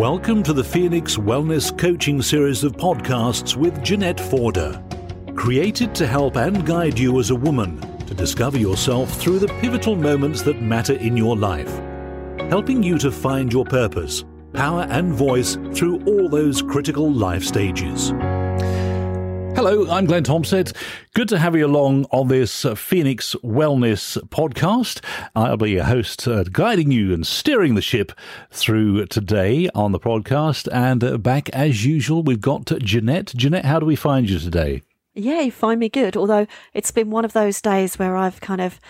Welcome to the Phoenix Wellness Coaching Series of podcasts with Jeanette Forder. Created to help and guide you as a woman to discover yourself through the pivotal moments that matter in your life, helping you to find your purpose, power, and voice through all those critical life stages. Hello, I'm Glenn Thompson. Good to have you along on this Phoenix Wellness podcast. I'll be your host, uh, guiding you and steering the ship through today on the podcast. And uh, back as usual, we've got Jeanette. Jeanette, how do we find you today? Yeah, you find me good. Although it's been one of those days where I've kind of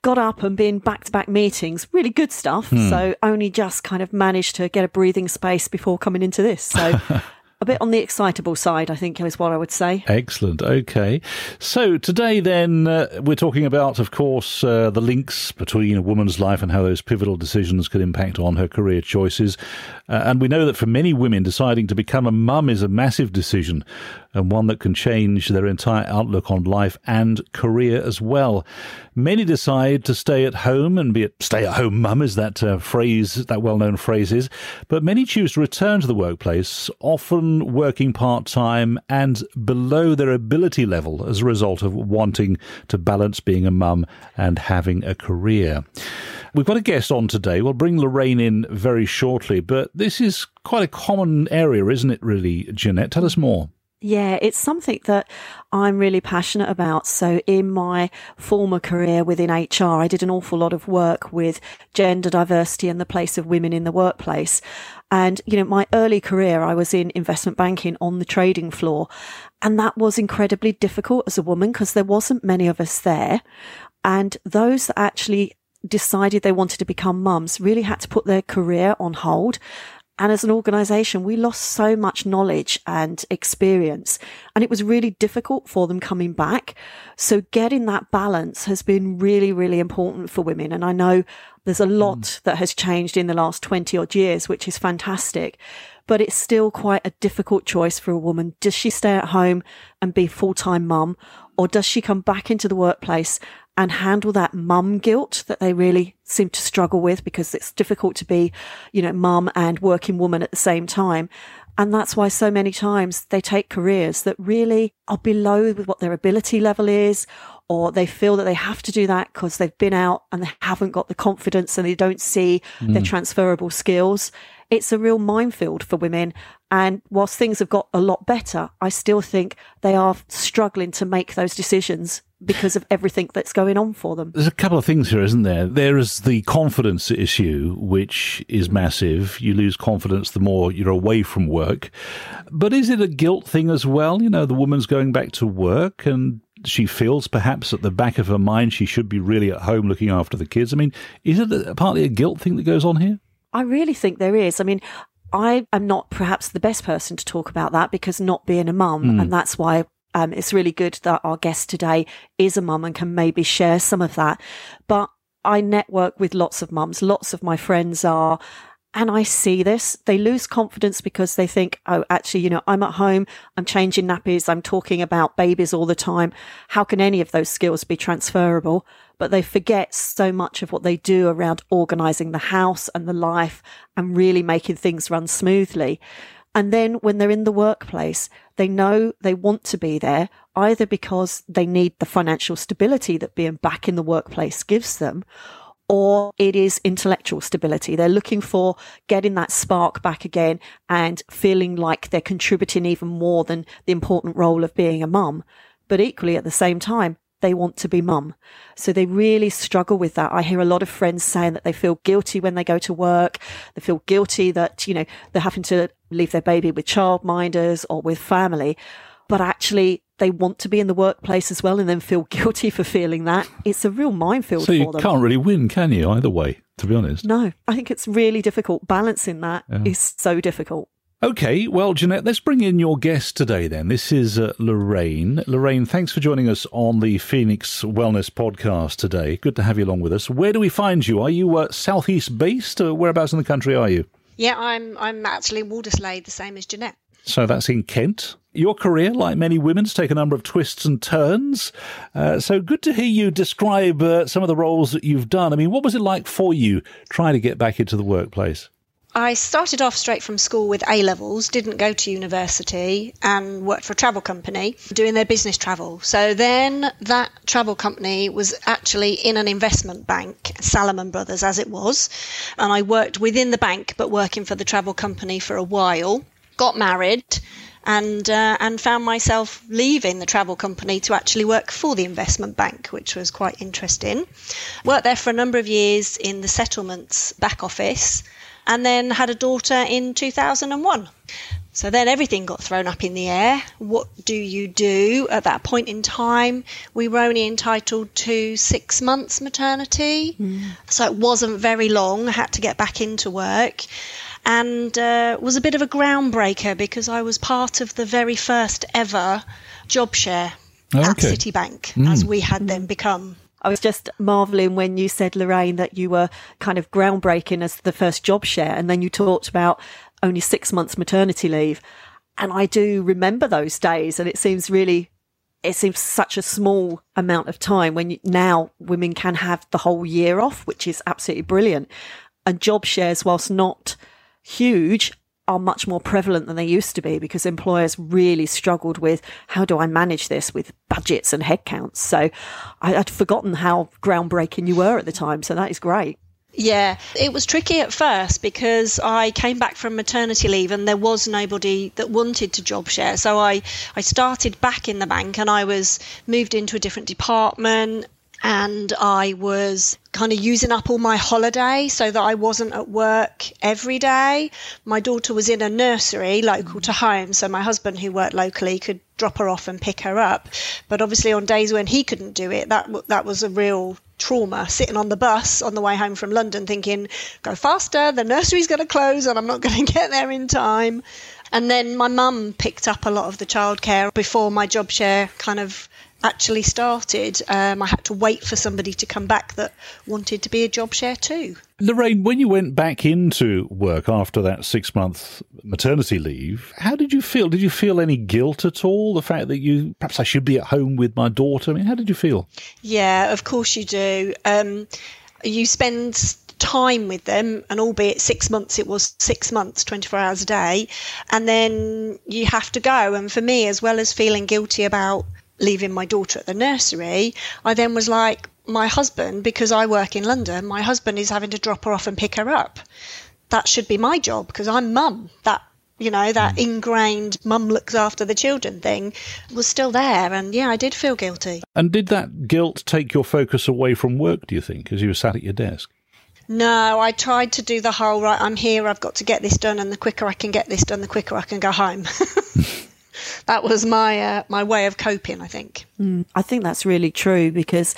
got up and been back to back meetings, really good stuff. Hmm. So only just kind of managed to get a breathing space before coming into this. So a bit on the excitable side, I think is what I would say. Excellent. Okay. So today, then, uh, we're talking about, of course, uh, the links between a woman's life and how those pivotal decisions could impact on her career choices. Uh, and we know that for many women, deciding to become a mum is a massive decision and one that can change their entire outlook on life and career as well. Many decide to stay at home and be a stay at home mum, as that uh, phrase, that well known phrase is, but many choose to return to the workplace, often working part time and below their ability level as a result of wanting to balance being a mum and having a career. We've got a guest on today. We'll bring Lorraine in very shortly, but this is quite a common area, isn't it, really, Jeanette? Tell us more. Yeah, it's something that I'm really passionate about. So, in my former career within HR, I did an awful lot of work with gender diversity and the place of women in the workplace. And, you know, my early career, I was in investment banking on the trading floor. And that was incredibly difficult as a woman because there wasn't many of us there. And those that actually decided they wanted to become mums really had to put their career on hold and as an organization, we lost so much knowledge and experience. And it was really difficult for them coming back. So getting that balance has been really, really important for women. And I know there's a lot mm. that has changed in the last 20 odd years, which is fantastic. But it's still quite a difficult choice for a woman. Does she stay at home and be full time mum? Or does she come back into the workplace and handle that mum guilt that they really seem to struggle with because it's difficult to be, you know, mum and working woman at the same time. And that's why so many times they take careers that really are below with what their ability level is, or they feel that they have to do that because they've been out and they haven't got the confidence and they don't see mm. their transferable skills. It's a real minefield for women. And whilst things have got a lot better, I still think they are struggling to make those decisions because of everything that's going on for them. There's a couple of things here, isn't there? There is the confidence issue, which is massive. You lose confidence the more you're away from work. But is it a guilt thing as well? You know, the woman's going back to work and she feels perhaps at the back of her mind she should be really at home looking after the kids. I mean, is it partly a guilt thing that goes on here? I really think there is. I mean, I am not perhaps the best person to talk about that because not being a mum, mm. and that's why um, it's really good that our guest today is a mum and can maybe share some of that. But I network with lots of mums. Lots of my friends are and I see this. They lose confidence because they think, oh, actually, you know, I'm at home, I'm changing nappies, I'm talking about babies all the time. How can any of those skills be transferable? But they forget so much of what they do around organizing the house and the life and really making things run smoothly. And then when they're in the workplace, they know they want to be there either because they need the financial stability that being back in the workplace gives them, or it is intellectual stability. They're looking for getting that spark back again and feeling like they're contributing even more than the important role of being a mum. But equally at the same time, they want to be mum. So they really struggle with that. I hear a lot of friends saying that they feel guilty when they go to work. They feel guilty that, you know, they're having to leave their baby with childminders or with family. But actually, they want to be in the workplace as well and then feel guilty for feeling that. It's a real minefield so you can't really win, can you, either way, to be honest? No, I think it's really difficult. Balancing that yeah. is so difficult. Okay, well, Jeanette, let's bring in your guest today then. This is uh, Lorraine. Lorraine, thanks for joining us on the Phoenix Wellness podcast today. Good to have you along with us. Where do we find you? Are you uh, southeast based? Or whereabouts in the country are you? Yeah, I'm I'm actually Walderslade, the same as Jeanette. So that's in Kent. Your career, like many women's, take a number of twists and turns. Uh, so good to hear you describe uh, some of the roles that you've done. I mean, what was it like for you trying to get back into the workplace? I started off straight from school with A levels, didn't go to university, and worked for a travel company doing their business travel. So then that travel company was actually in an investment bank, Salomon Brothers as it was. And I worked within the bank, but working for the travel company for a while. Got married, and uh, and found myself leaving the travel company to actually work for the investment bank, which was quite interesting. Worked there for a number of years in the settlements back office, and then had a daughter in 2001. So then everything got thrown up in the air. What do you do at that point in time? We were only entitled to six months maternity, mm. so it wasn't very long. I had to get back into work and uh, was a bit of a groundbreaker because I was part of the very first ever job share okay. at Citibank, mm. as we had then become. I was just marveling when you said, Lorraine, that you were kind of groundbreaking as the first job share. And then you talked about only six months maternity leave. And I do remember those days. And it seems really, it seems such a small amount of time when you, now women can have the whole year off, which is absolutely brilliant. And job shares, whilst not huge, are much more prevalent than they used to be because employers really struggled with how do I manage this with budgets and headcounts. So I, would forgotten how groundbreaking you were at the time. So that is great. Yeah, it was tricky at first because I came back from maternity leave and there was nobody that wanted to job share. So I, I started back in the bank and I was moved into a different department and I was kind of using up all my holiday so that I wasn't at work every day. My daughter was in a nursery local to home, so my husband, who worked locally, could drop her off and pick her up. But obviously, on days when he couldn't do it, that that was a real trauma. Sitting on the bus on the way home from London, thinking, "Go faster! The nursery's going to close, and I'm not going to get there in time." And then my mum picked up a lot of the childcare before my job share kind of actually started, um, I had to wait for somebody to come back that wanted to be a job share too. Lorraine, when you went back into work after that six month maternity leave, how did you feel? Did you feel any guilt at all? The fact that you perhaps I should be at home with my daughter? I mean, how did you feel? Yeah, of course you do. Um, you spend time with them, and albeit six months, it was six months, 24 hours a day, and then you have to go. And for me, as well as feeling guilty about leaving my daughter at the nursery, I then was like, my husband, because I work in London, my husband is having to drop her off and pick her up. That should be my job because I'm mum. That you know, that mm. ingrained mum looks after the children thing was still there. And yeah, I did feel guilty. And did that guilt take your focus away from work, do you think, as you were sat at your desk? No, I tried to do the whole right, I'm here, I've got to get this done, and the quicker I can get this done, the quicker I can go home. that was my uh, my way of coping. I think. Mm, I think that's really true because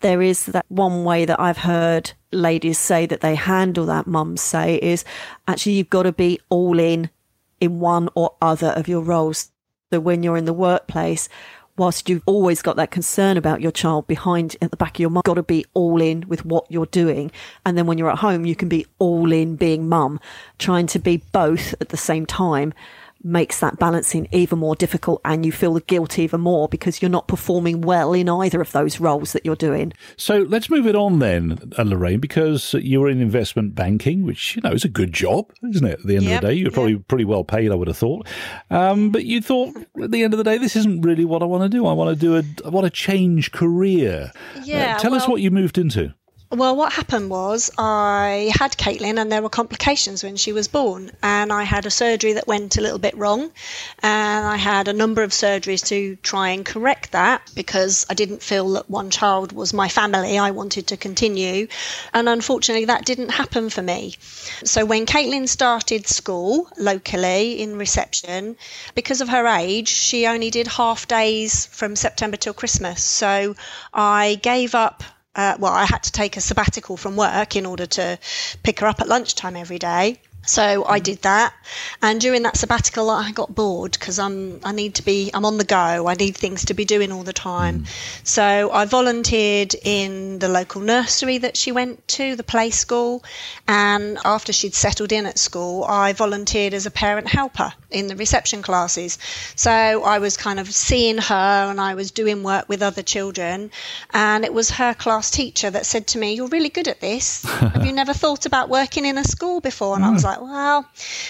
there is that one way that I've heard ladies say that they handle that. Mums say is actually you've got to be all in in one or other of your roles. So when you're in the workplace, whilst you've always got that concern about your child behind at the back of your mind, got to be all in with what you're doing. And then when you're at home, you can be all in being mum, trying to be both at the same time makes that balancing even more difficult and you feel the guilt even more because you're not performing well in either of those roles that you're doing. So let's move it on then, uh, Lorraine, because you were in investment banking, which, you know, is a good job, isn't it? At the end yep, of the day, you're probably yep. pretty well paid, I would have thought. Um, but you thought at the end of the day, this isn't really what I want to do. I want to do a, I want to change career. Yeah. Uh, tell well, us what you moved into. Well, what happened was I had Caitlin and there were complications when she was born. And I had a surgery that went a little bit wrong. And I had a number of surgeries to try and correct that because I didn't feel that one child was my family. I wanted to continue. And unfortunately, that didn't happen for me. So when Caitlin started school locally in reception, because of her age, she only did half days from September till Christmas. So I gave up uh, well, I had to take a sabbatical from work in order to pick her up at lunchtime every day. So I did that, and during that sabbatical, I got bored because I'm I need to be I'm on the go. I need things to be doing all the time. Mm. So I volunteered in the local nursery that she went to, the play school, and after she'd settled in at school, I volunteered as a parent helper in the reception classes. So I was kind of seeing her, and I was doing work with other children, and it was her class teacher that said to me, "You're really good at this. Have you never thought about working in a school before?" And mm. I was like like, well,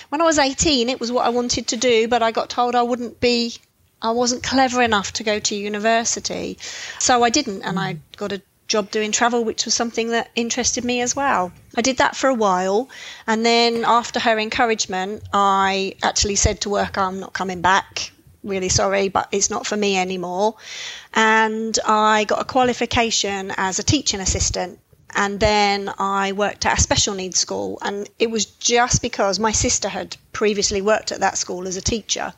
when I was 18, it was what I wanted to do, but I got told I wouldn't be, I wasn't clever enough to go to university. So I didn't, and I mm. got a job doing travel, which was something that interested me as well. I did that for a while, and then after her encouragement, I actually said to work, I'm not coming back. Really sorry, but it's not for me anymore. And I got a qualification as a teaching assistant and then I worked at a special needs school. And it was just because my sister had previously worked at that school as a teacher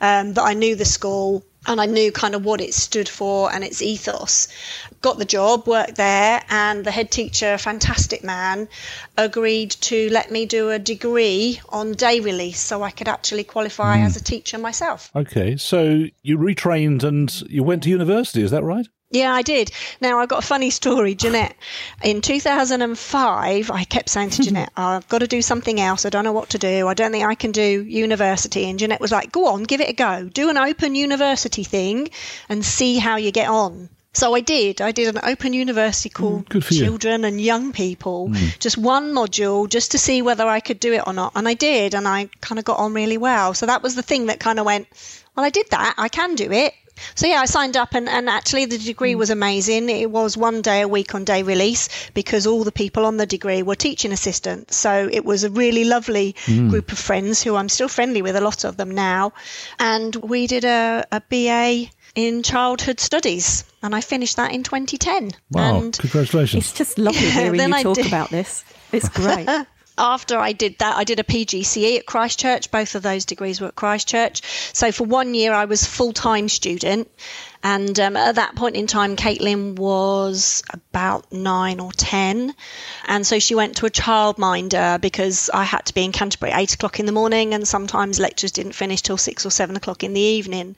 um, that I knew the school and I knew kind of what it stood for and its ethos. Got the job, worked there, and the head teacher, fantastic man, agreed to let me do a degree on day release so I could actually qualify mm. as a teacher myself. Okay, so you retrained and you went to university, is that right? Yeah, I did. Now, I've got a funny story, Jeanette. In 2005, I kept saying to Jeanette, I've got to do something else. I don't know what to do. I don't think I can do university. And Jeanette was like, go on, give it a go. Do an open university thing and see how you get on. So I did. I did an open university mm, called mm, Children and Young People, mm. just one module just to see whether I could do it or not. And I did, and I kind of got on really well. So that was the thing that kind of went, well, I did that. I can do it. So yeah, I signed up and, and actually the degree mm. was amazing. It was one day a week on day release because all the people on the degree were teaching assistants. So it was a really lovely mm. group of friends who I'm still friendly with, a lot of them now. And we did a, a BA in childhood studies and I finished that in 2010. Wow, and congratulations. It's just lovely hearing you talk did. about this. It's great. after I did that, I did a PGCE at Christchurch. Both of those degrees were at Christchurch. So for one year, I was full time student, and um, at that point in time, Caitlin was about nine or 10. And so she went to a childminder because I had to be in Canterbury at eight o'clock in the morning, and sometimes lectures didn't finish till six or seven o'clock in the evening.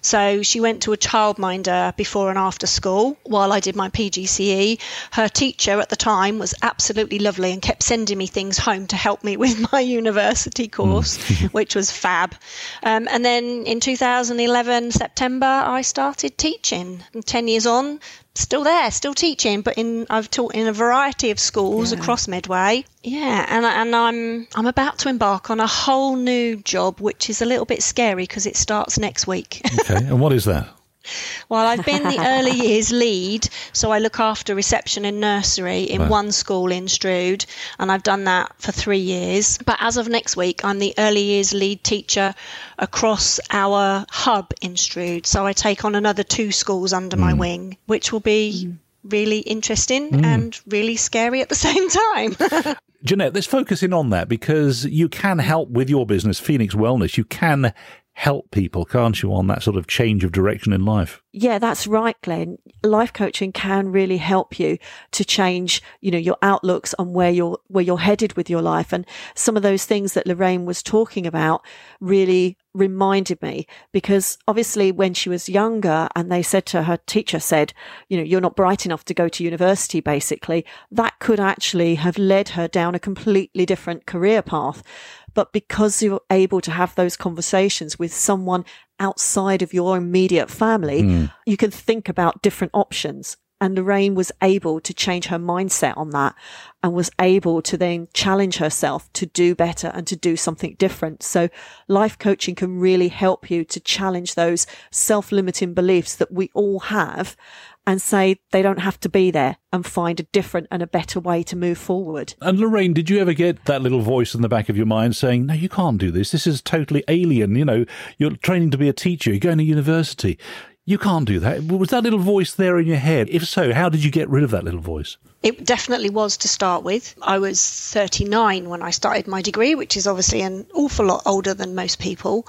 So she went to a childminder before and after school while I did my PGCE. Her teacher at the time was absolutely lovely and kept sending me things home to help me with my university course, mm. which was fab. Um, and then in 2011, September, I started started teaching. And 10 years on, still there, still teaching, but in I've taught in a variety of schools yeah. across Medway. Yeah, and and I'm I'm about to embark on a whole new job, which is a little bit scary because it starts next week. okay, and what is that? Well, I've been the early years lead, so I look after reception and nursery in right. one school in Strood, and I've done that for three years. But as of next week, I'm the early years lead teacher across our hub in Strood. So I take on another two schools under mm. my wing, which will be mm. really interesting mm. and really scary at the same time. Jeanette, let's focus in on that because you can help with your business, Phoenix Wellness. You can help people, can't you, on that sort of change of direction in life? Yeah, that's right, Glenn. Life coaching can really help you to change, you know, your outlooks on where you're where you're headed with your life. And some of those things that Lorraine was talking about really reminded me because obviously when she was younger and they said to her teacher said, you know, you're not bright enough to go to university, basically, that could actually have led her down a completely different career path. But because you're able to have those conversations with someone outside of your immediate family, mm. you can think about different options. And Lorraine was able to change her mindset on that and was able to then challenge herself to do better and to do something different. So life coaching can really help you to challenge those self-limiting beliefs that we all have and say they don't have to be there and find a different and a better way to move forward. And Lorraine, did you ever get that little voice in the back of your mind saying, no, you can't do this. This is totally alien. You know, you're training to be a teacher. You're going to university. You can't do that. Was that little voice there in your head? If so, how did you get rid of that little voice? It definitely was to start with. I was 39 when I started my degree, which is obviously an awful lot older than most people.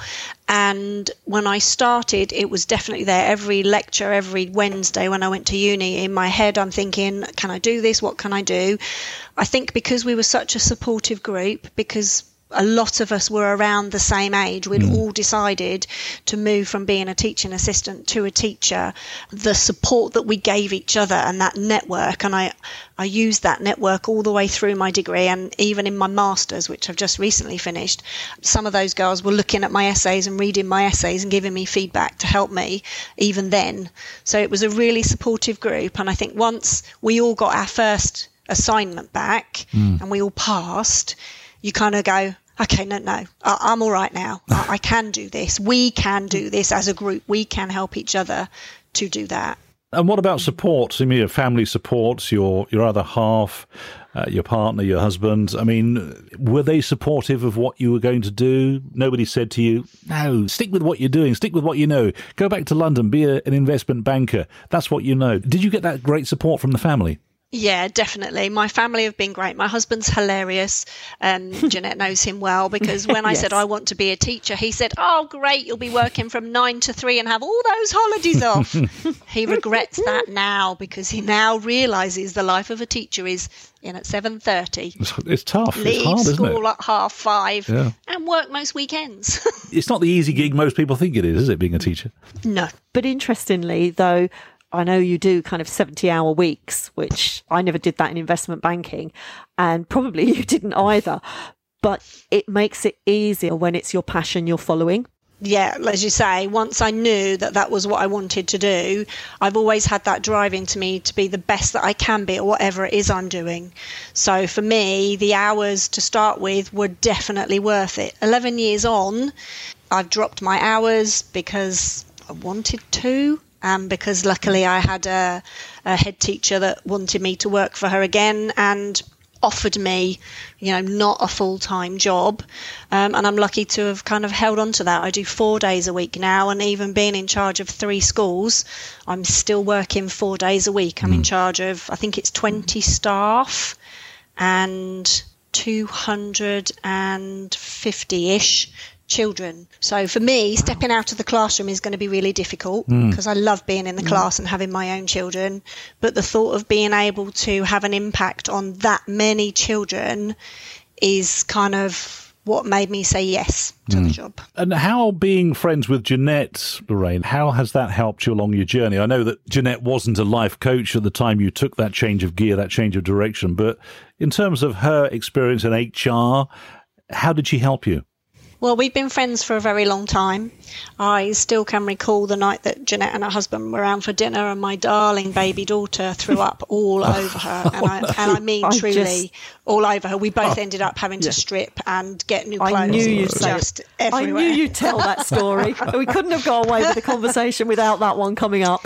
And when I started, it was definitely there. Every lecture, every Wednesday when I went to uni, in my head, I'm thinking, can I do this? What can I do? I think because we were such a supportive group, because a lot of us were around the same age. We'd mm. all decided to move from being a teaching assistant to a teacher. The support that we gave each other and that network, and I, I used that network all the way through my degree and even in my master's, which I've just recently finished. Some of those girls were looking at my essays and reading my essays and giving me feedback to help me even then. So it was a really supportive group. And I think once we all got our first assignment back mm. and we all passed, you kind of go, okay, no, no, I, am all right now. I, I can do this. We can do this as a group. We can help each other to do that. And what about support? I mean, your family supports your your other half, uh, your partner, your husband. I mean, were they supportive of what you were going to do? Nobody said to you, "No, stick with what you're doing. Stick with what you know. Go back to London, be a, an investment banker. That's what you know." Did you get that great support from the family? Yeah, definitely. My family have been great. My husband's hilarious. and Jeanette knows him well because when I yes. said I want to be a teacher, he said, Oh, great, you'll be working from nine to three and have all those holidays off. he regrets that now because he now realizes the life of a teacher is in at 7.30. It's, it's tough. Leave it's hard, school at half five yeah. and work most weekends. it's not the easy gig most people think it is, is it, being a teacher? No. But interestingly, though, I know you do kind of 70 hour weeks, which I never did that in investment banking, and probably you didn't either. But it makes it easier when it's your passion you're following. Yeah, as you say, once I knew that that was what I wanted to do, I've always had that drive to me to be the best that I can be at whatever it is I'm doing. So for me, the hours to start with were definitely worth it. 11 years on, I've dropped my hours because I wanted to um, because luckily I had a, a head teacher that wanted me to work for her again and offered me, you know, not a full time job. Um, and I'm lucky to have kind of held on to that. I do four days a week now, and even being in charge of three schools, I'm still working four days a week. I'm mm. in charge of, I think it's 20 staff and 250 ish children. So for me, stepping out of the classroom is going to be really difficult because mm. I love being in the mm. class and having my own children. But the thought of being able to have an impact on that many children is kind of what made me say yes to mm. the job. And how being friends with Jeanette, Lorraine, how has that helped you along your journey? I know that Jeanette wasn't a life coach at the time you took that change of gear, that change of direction, but in terms of her experience in HR, how did she help you? Well, we've been friends for a very long time. I still can recall the night that Jeanette and her husband were out for dinner, and my darling baby daughter threw up all oh. over her, and I, and I mean I truly just, all over her. We both oh, ended up having to strip and get new clothes. I knew you'd just everywhere. I knew you'd tell that story. we couldn't have got away with the conversation without that one coming up.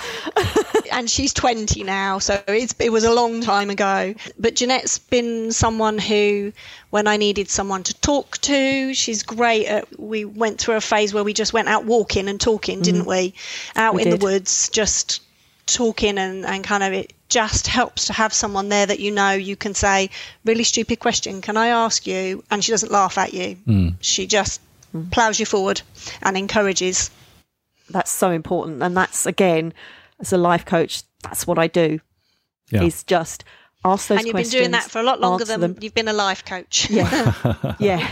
And she's 20 now, so it was a long time ago. But Jeanette's been someone who, when I needed someone to talk to, she's great at. We went through a phase where we just went out walking and talking, didn't mm. we? Out we in did. the woods, just talking and, and kind of it just helps to have someone there that you know you can say, really stupid question, can I ask you? And she doesn't laugh at you. Mm. She just mm. plows you forward and encourages. That's so important. And that's, again, as a life coach, that's what I do. Yeah. Is just ask those and you've been doing that for a lot longer than them. you've been a life coach. Yeah, yeah,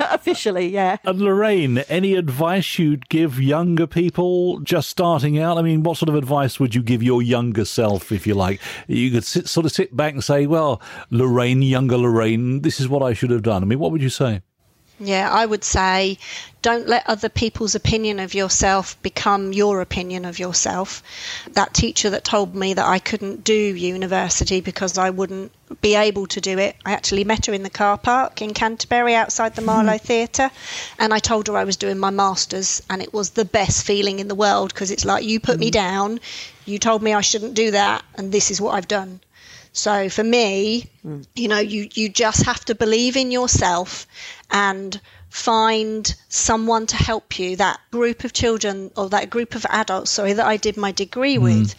officially, yeah. And Lorraine, any advice you'd give younger people just starting out? I mean, what sort of advice would you give your younger self, if you like? You could sit, sort of sit back and say, "Well, Lorraine, younger Lorraine, this is what I should have done." I mean, what would you say? Yeah, I would say don't let other people's opinion of yourself become your opinion of yourself. That teacher that told me that I couldn't do university because I wouldn't be able to do it, I actually met her in the car park in Canterbury outside the Marlowe Theatre and I told her I was doing my masters and it was the best feeling in the world because it's like you put me mm. down, you told me I shouldn't do that and this is what I've done. So for me, mm. you know, you, you just have to believe in yourself and find someone to help you. That group of children or that group of adults, sorry, that I did my degree mm. with.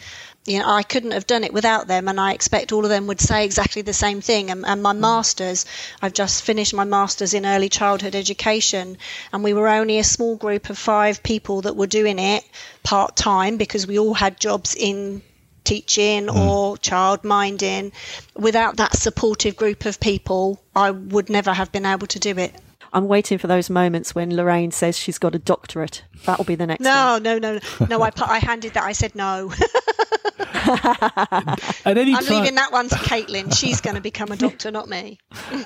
You know, I couldn't have done it without them, and I expect all of them would say exactly the same thing. And, and my mm. masters, I've just finished my masters in early childhood education, and we were only a small group of five people that were doing it part time because we all had jobs in teaching mm. or child minding. Without that supportive group of people, I would never have been able to do it. I'm waiting for those moments when Lorraine says she's got a doctorate. That'll be the next no, one. No, no, no. No, I, I handed that. I said no. At any I'm time, leaving that one to Caitlin. She's going to become a doctor, not me.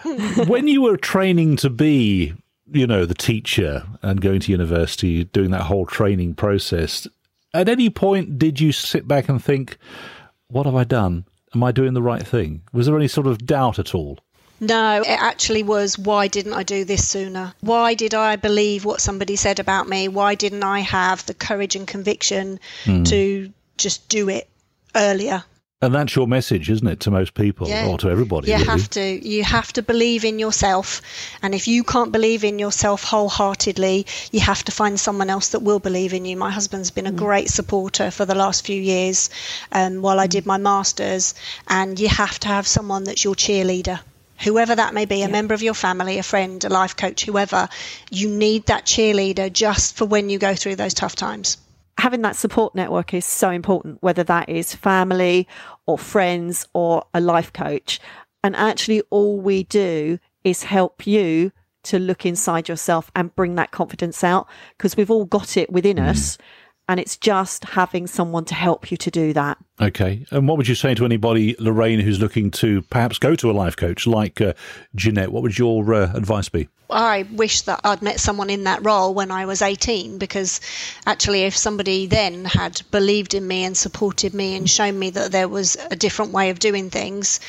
when you were training to be, you know, the teacher and going to university, doing that whole training process, at any point did you sit back and think, what have I done? Am I doing the right thing? Was there any sort of doubt at all? No, it actually was why didn't I do this sooner? Why did I believe what somebody said about me? Why didn't I have the courage and conviction mm. to just do it earlier? And that's your message, isn't it, to most people yeah. or to everybody? You really? have to. You have to believe in yourself. And if you can't believe in yourself wholeheartedly, you have to find someone else that will believe in you. My husband's been a mm. great supporter for the last few years um, while I did my master's. And you have to have someone that's your cheerleader whoever that may be, a yeah. member of your family, a friend, a life coach, whoever, you need that cheerleader just for when you go through those tough times. Having that support network is so important, whether that is family or friends or a life coach. And actually, all we do is help you to look inside yourself and bring that confidence out because we've all got it within mm. us and it's just having someone to help you to do that. Okay. And what would you say to anybody, Lorraine, who's looking to perhaps go to a life coach like uh, Jeanette? What would your uh, advice be? I wish that I'd met someone in that role when I was 18 because actually, if somebody then had believed in me and supported me and shown me that there was a different way of doing things,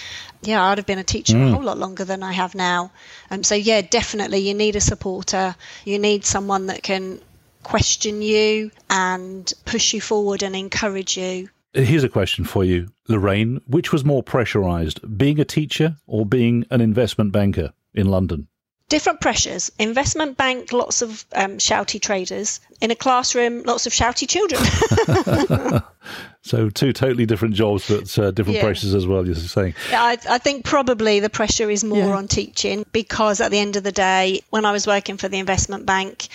yeah, I'd have been a teacher mm. a whole lot longer than I have now. Um, so, yeah, definitely you need a supporter. You need someone that can question you and push you forward and encourage you. Here's a question for you, Lorraine. Which was more pressurized, being a teacher or being an investment banker in London? Different pressures. Investment bank, lots of um, shouty traders. In a classroom, lots of shouty children. so, two totally different jobs, but uh, different yeah. pressures as well, you're saying. I, I, think probably the pressure is more yeah. on teaching because at the end of the day, when I was working for the investment bank,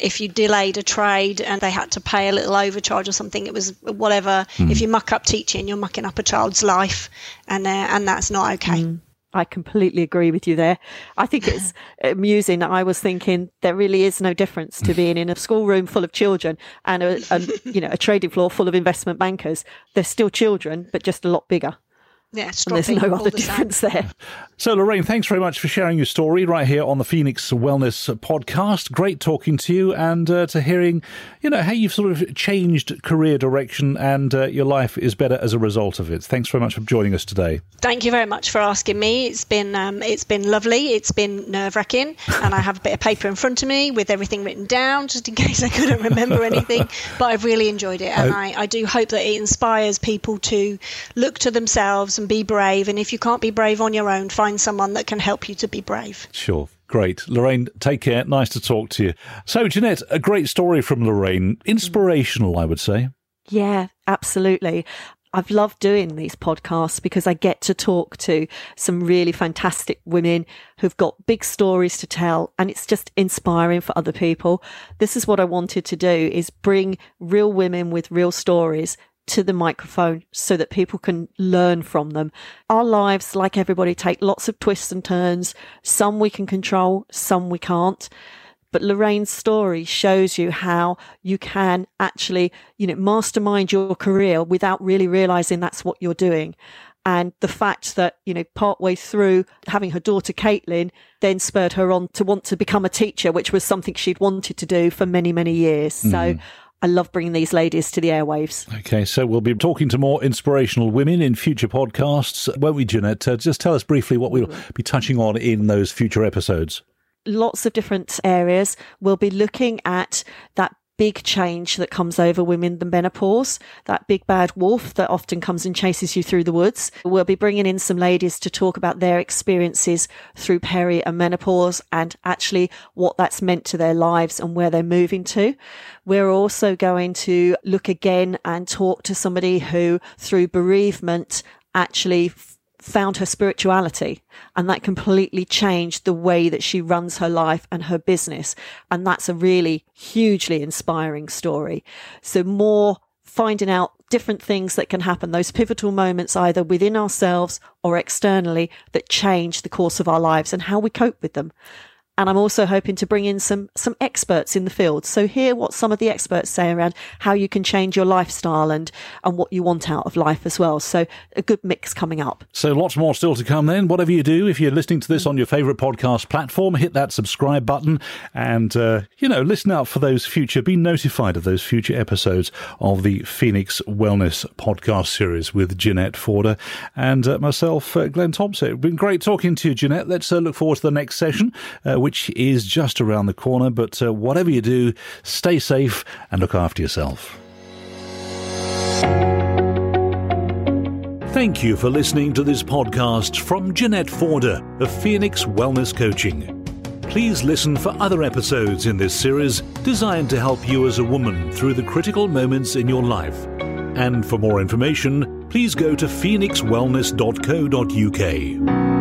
if you delayed a trade and they had to pay a little overcharge or something, it was whatever. Mm. If you muck up teaching, you're mucking up a child's life, and uh, and that's not okay. Mm. I completely agree with you there. I think it's amusing. I was thinking there really is no difference to being in a schoolroom full of children and a, a you know a trading floor full of investment bankers. They're still children, but just a lot bigger. Yeah, and there's no other the difference there. So, Lorraine, thanks very much for sharing your story right here on the Phoenix Wellness Podcast. Great talking to you and uh, to hearing, you know, how you've sort of changed career direction and uh, your life is better as a result of it. Thanks very much for joining us today. Thank you very much for asking me. It's been um, it's been lovely. It's been nerve wracking, and I have a bit of paper in front of me with everything written down just in case I couldn't remember anything. But I've really enjoyed it, and. I, I do hope that it inspires people to look to themselves and be brave. And if you can't be brave on your own, find someone that can help you to be brave. Sure. Great. Lorraine, take care. Nice to talk to you. So, Jeanette, a great story from Lorraine. Mm-hmm. Inspirational, I would say. Yeah, absolutely. I've loved doing these podcasts because I get to talk to some really fantastic women who've got big stories to tell and it's just inspiring for other people. This is what I wanted to do is bring real women with real stories to the microphone so that people can learn from them. Our lives, like everybody, take lots of twists and turns. Some we can control, some we can't. But Lorraine's story shows you how you can actually, you know, mastermind your career without really realizing that's what you're doing. And the fact that, you know, partway through having her daughter Caitlin then spurred her on to want to become a teacher, which was something she'd wanted to do for many, many years. Mm. So I love bringing these ladies to the airwaves. Okay, so we'll be talking to more inspirational women in future podcasts, won't we, Jeanette? Uh, just tell us briefly what we'll be touching on in those future episodes lots of different areas. We'll be looking at that big change that comes over women the menopause, that big bad wolf that often comes and chases you through the woods. We'll be bringing in some ladies to talk about their experiences through peri and menopause and actually what that's meant to their lives and where they're moving to. We're also going to look again and talk to somebody who through bereavement actually found her spirituality and that completely changed the way that she runs her life and her business. And that's a really hugely inspiring story. So more finding out different things that can happen, those pivotal moments either within ourselves or externally that change the course of our lives and how we cope with them. And I'm also hoping to bring in some some experts in the field. So hear what some of the experts say around how you can change your lifestyle and and what you want out of life as well. So a good mix coming up. So lots more still to come then. Whatever you do, if you're listening to this on your favorite podcast platform, hit that subscribe button and uh, you know, listen out for those future be notified of those future episodes of the Phoenix Wellness podcast series with Jeanette Forder and uh, myself uh, Glenn Thompson. It's been great talking to you Jeanette. Let's uh, look forward to the next session uh, which is just around the corner. But uh, whatever you do, stay safe and look after yourself. Thank you for listening to this podcast from Jeanette Forder of Phoenix Wellness Coaching. Please listen for other episodes in this series designed to help you as a woman through the critical moments in your life. And for more information, please go to phoenixwellness.co.uk.